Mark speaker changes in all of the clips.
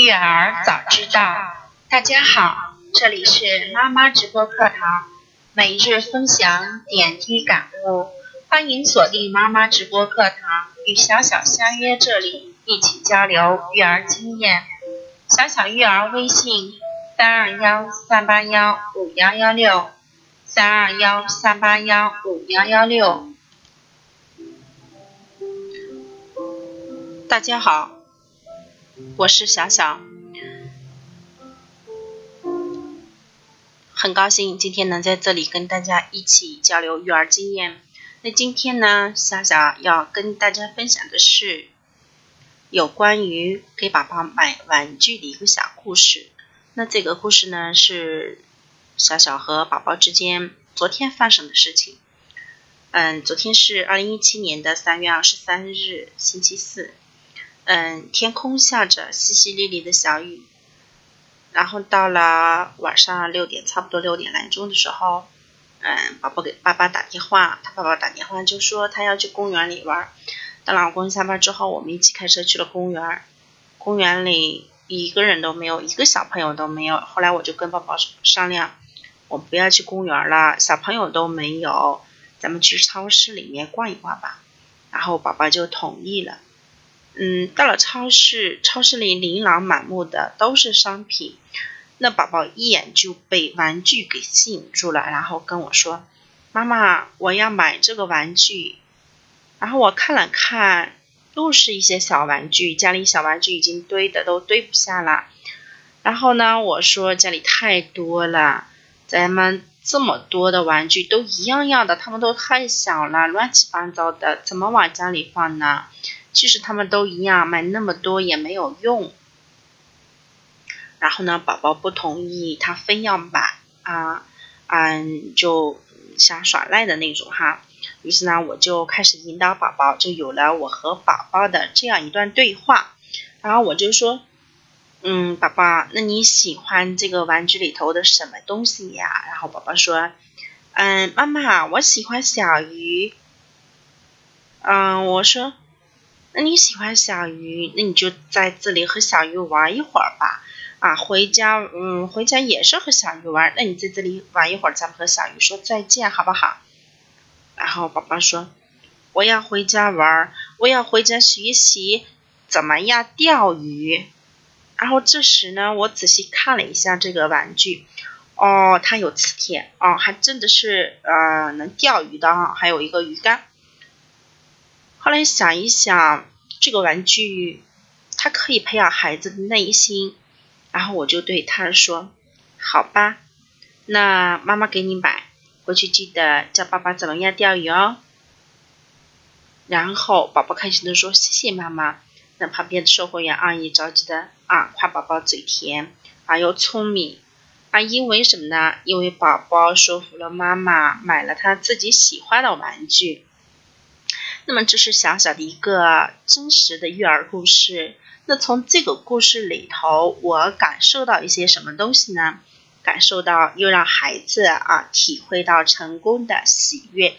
Speaker 1: 育儿早知道，大家好，这里是妈妈直播课堂，每日分享点滴感悟，欢迎锁定妈妈直播课堂，与小小相约这里，一起交流育儿经验。小小育儿微信：三二幺三八幺五幺幺六，三二幺三八幺五幺幺六。大家好。我是小小，很高兴今天能在这里跟大家一起交流育儿经验。那今天呢，小小要跟大家分享的是有关于给宝宝买玩具的一个小故事。那这个故事呢，是小小和宝宝之间昨天发生的事情。嗯，昨天是二零一七年的三月二十三日，星期四。嗯，天空下着淅淅沥沥的小雨，然后到了晚上六点，差不多六点来钟的时候，嗯，宝宝给爸爸打电话，他爸爸打电话就说他要去公园里玩。等老公下班之后，我们一起开车去了公园。公园里一个人都没有，一个小朋友都没有。后来我就跟宝宝商量，我不要去公园了，小朋友都没有，咱们去超市里面逛一逛吧。然后宝宝就同意了。嗯，到了超市，超市里琳琅满目的都是商品，那宝宝一眼就被玩具给吸引住了，然后跟我说：“妈妈，我要买这个玩具。”然后我看了看，又是一些小玩具，家里小玩具已经堆的都堆不下了。然后呢，我说家里太多了，咱们这么多的玩具都一样样的，他们都太小了，乱七八糟的，怎么往家里放呢？其实他们都一样，买那么多也没有用。然后呢，宝宝不同意，他非要买啊，嗯，就想耍赖的那种哈。于是呢，我就开始引导宝宝，就有了我和宝宝的这样一段对话。然后我就说，嗯，宝宝，那你喜欢这个玩具里头的什么东西呀？然后宝宝说，嗯，妈妈，我喜欢小鱼。嗯，我说。那你喜欢小鱼，那你就在这里和小鱼玩一会儿吧。啊，回家，嗯，回家也是和小鱼玩。那你在这里玩一会儿，咱们和小鱼说再见，好不好？然后宝宝说：“我要回家玩，我要回家学习怎么样钓鱼。”然后这时呢，我仔细看了一下这个玩具，哦，它有磁铁，哦，还真的是呃能钓鱼的哈，还有一个鱼竿。后来想一想，这个玩具它可以培养孩子的耐心，然后我就对他说：“好吧，那妈妈给你买，回去记得教爸爸怎么样钓鱼哦。”然后宝宝开心的说：“谢谢妈妈。”那旁边的售货员阿姨着急的啊，夸宝宝嘴甜啊又聪明啊，因为什么呢？因为宝宝说服了妈妈买了他自己喜欢的玩具。那么这是小小的一个真实的育儿故事。那从这个故事里头，我感受到一些什么东西呢？感受到又让孩子啊体会到成功的喜悦。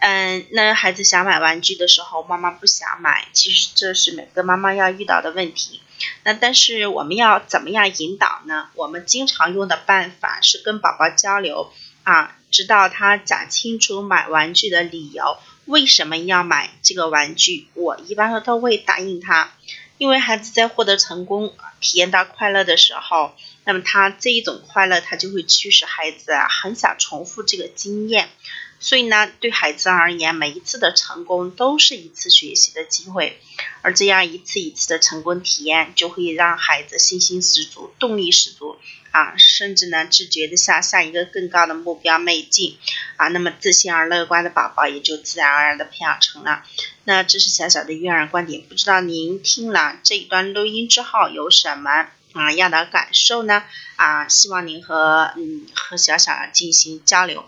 Speaker 1: 嗯，那孩子想买玩具的时候，妈妈不想买，其实这是每个妈妈要遇到的问题。那但是我们要怎么样引导呢？我们经常用的办法是跟宝宝交流啊，直到他讲清楚买玩具的理由。为什么要买这个玩具？我一般都会答应他，因为孩子在获得成功、体验到快乐的时候，那么他这一种快乐，他就会驱使孩子，很想重复这个经验。所以呢，对孩子而言，每一次的成功都是一次学习的机会，而这样一次一次的成功体验，就会让孩子信心十足、动力十足啊，甚至呢，自觉的向下一个更高的目标迈进啊。那么自信而乐观的宝宝，也就自然而然的培养成了。那这是小小的育儿观点，不知道您听了这一段录音之后有什么啊样的感受呢？啊，希望您和嗯和小小进行交流。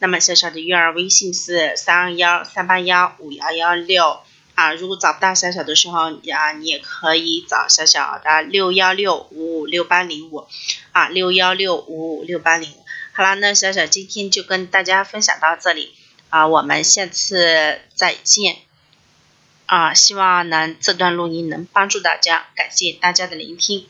Speaker 1: 那么小小的育儿微信是三二幺三八幺五幺幺六啊，如果找不到小小的时候啊，你也可以找小小的六幺六五五六八零五啊，六幺六五五六八零五。好了，那小小今天就跟大家分享到这里啊，我们下次再见啊，希望能这段录音能帮助大家，感谢大家的聆听。